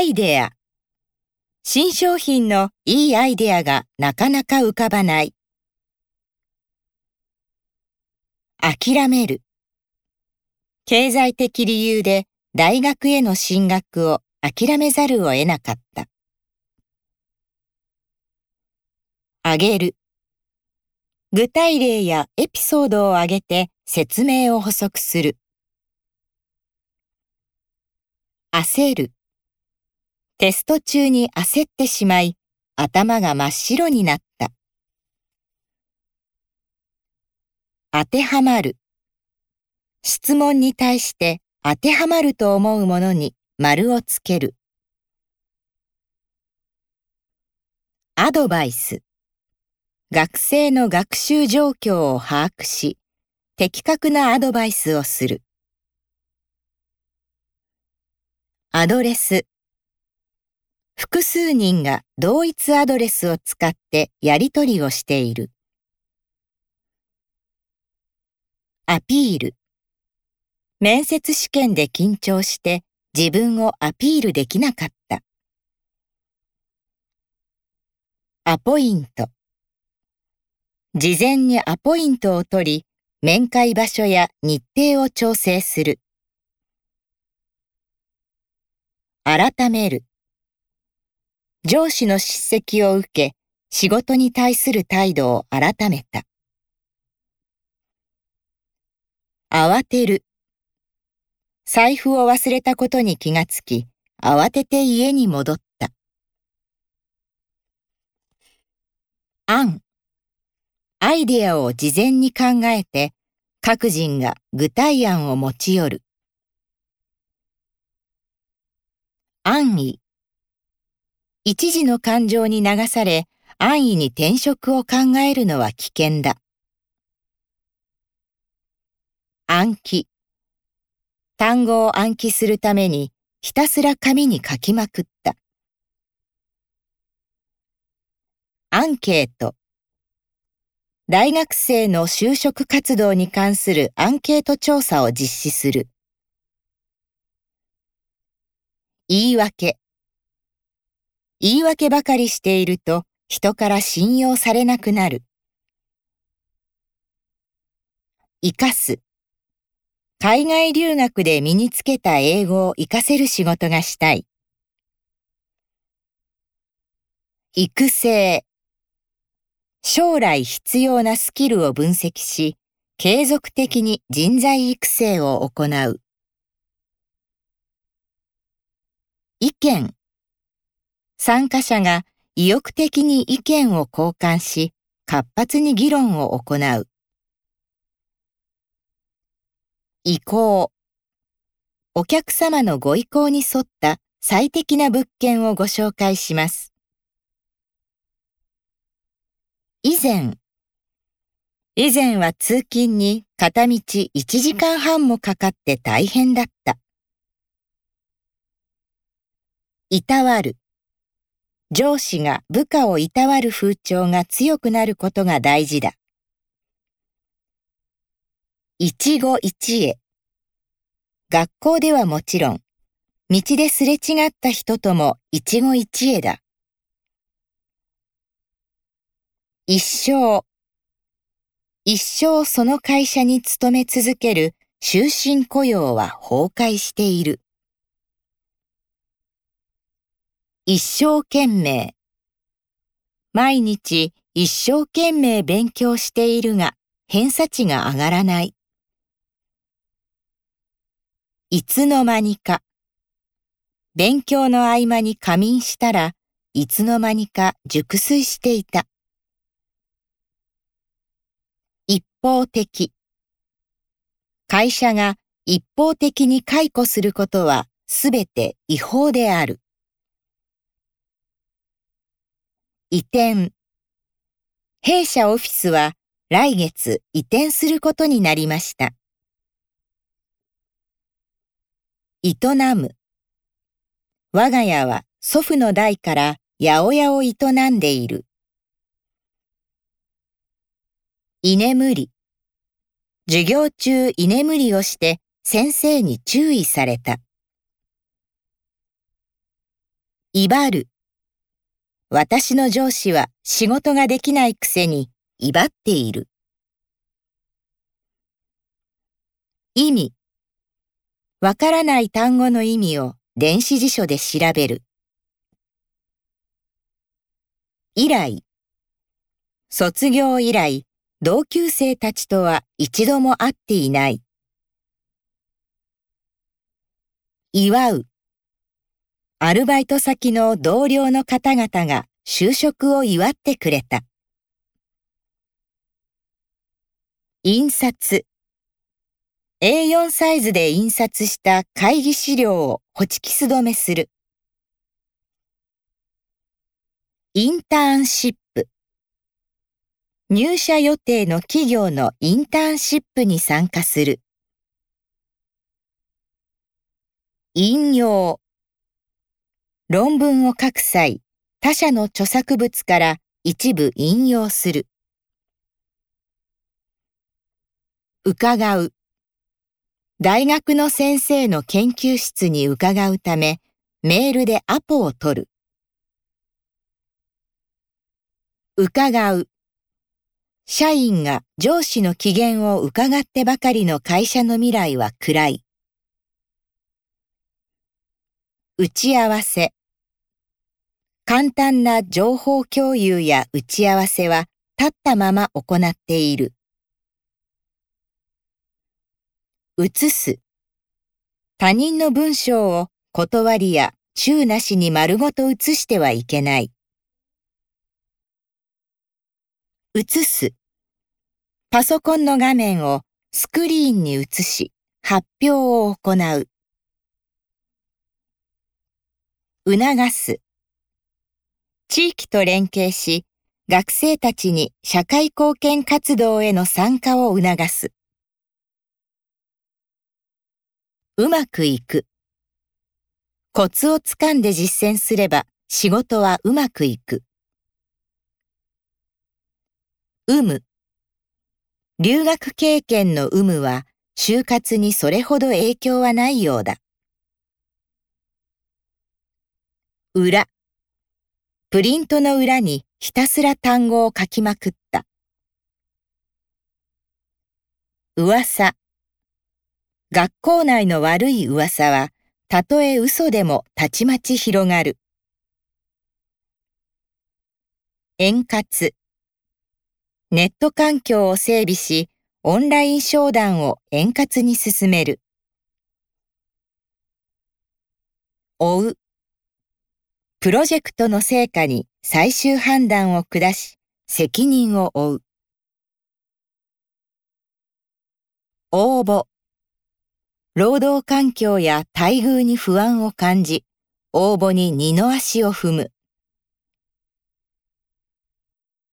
アイデア。新商品のいいアイデアがなかなか浮かばない。諦める。経済的理由で大学への進学を諦めざるを得なかった。あげる。具体例やエピソードを挙げて説明を補足する。焦る。テスト中に焦ってしまい、頭が真っ白になった。当てはまる。質問に対して当てはまると思うものに丸をつける。アドバイス。学生の学習状況を把握し、的確なアドバイスをする。アドレス。複数人が同一アドレスを使ってやり取りをしている。アピール。面接試験で緊張して自分をアピールできなかった。アポイント。事前にアポイントを取り、面会場所や日程を調整する。改める。上司の叱責を受け、仕事に対する態度を改めた。慌てる。財布を忘れたことに気がつき、慌てて家に戻った。案。アイデアを事前に考えて、各人が具体案を持ち寄る。安易。一時の感情に流され、安易に転職を考えるのは危険だ。暗記。単語を暗記するために、ひたすら紙に書きまくった。アンケート。大学生の就職活動に関するアンケート調査を実施する。言い訳。言い訳ばかりしていると人から信用されなくなる。生かす。海外留学で身につけた英語を活かせる仕事がしたい。育成。将来必要なスキルを分析し、継続的に人材育成を行う。意見。参加者が意欲的に意見を交換し、活発に議論を行う。意向。お客様のご意向に沿った最適な物件をご紹介します。以前。以前は通勤に片道1時間半もかかって大変だった。いたわる。上司が部下をいたわる風潮が強くなることが大事だ。一期一会。学校ではもちろん、道ですれ違った人とも一期一会だ。一生。一生その会社に勤め続ける終身雇用は崩壊している。一生懸命。毎日一生懸命勉強しているが、偏差値が上がらない。いつの間にか。勉強の合間に仮眠したらいつの間にか熟睡していた。一方的。会社が一方的に解雇することはすべて違法である。移転。弊社オフィスは来月移転することになりました。営む。我が家は祖父の代から八百屋を営んでいる。居眠り。授業中居眠りをして先生に注意された。威張る。私の上司は仕事ができないくせに威張っている。意味。わからない単語の意味を電子辞書で調べる。以来。卒業以来、同級生たちとは一度も会っていない。祝う。アルバイト先の同僚の方々が就職を祝ってくれた。印刷。A4 サイズで印刷した会議資料をホチキス止めする。インターンシップ。入社予定の企業のインターンシップに参加する。引用。論文を書く際、他者の著作物から一部引用する。伺う。大学の先生の研究室に伺うため、メールでアポを取る。伺う。社員が上司の機嫌を伺ってばかりの会社の未来は暗い。打ち合わせ。簡単な情報共有や打ち合わせは立ったまま行っている。移す。他人の文章を断りや中なしに丸ごと移してはいけない。移す。パソコンの画面をスクリーンに移し発表を行う。促す。地域と連携し、学生たちに社会貢献活動への参加を促す。うまくいく。コツをつかんで実践すれば仕事はうまくいく。有無。留学経験の有無は就活にそれほど影響はないようだ。裏。プリントの裏にひたすら単語を書きまくった。噂。学校内の悪い噂は、たとえ嘘でもたちまち広がる。円滑。ネット環境を整備し、オンライン商談を円滑に進める。追う。プロジェクトの成果に最終判断を下し、責任を負う。応募。労働環境や待遇に不安を感じ、応募に二の足を踏む。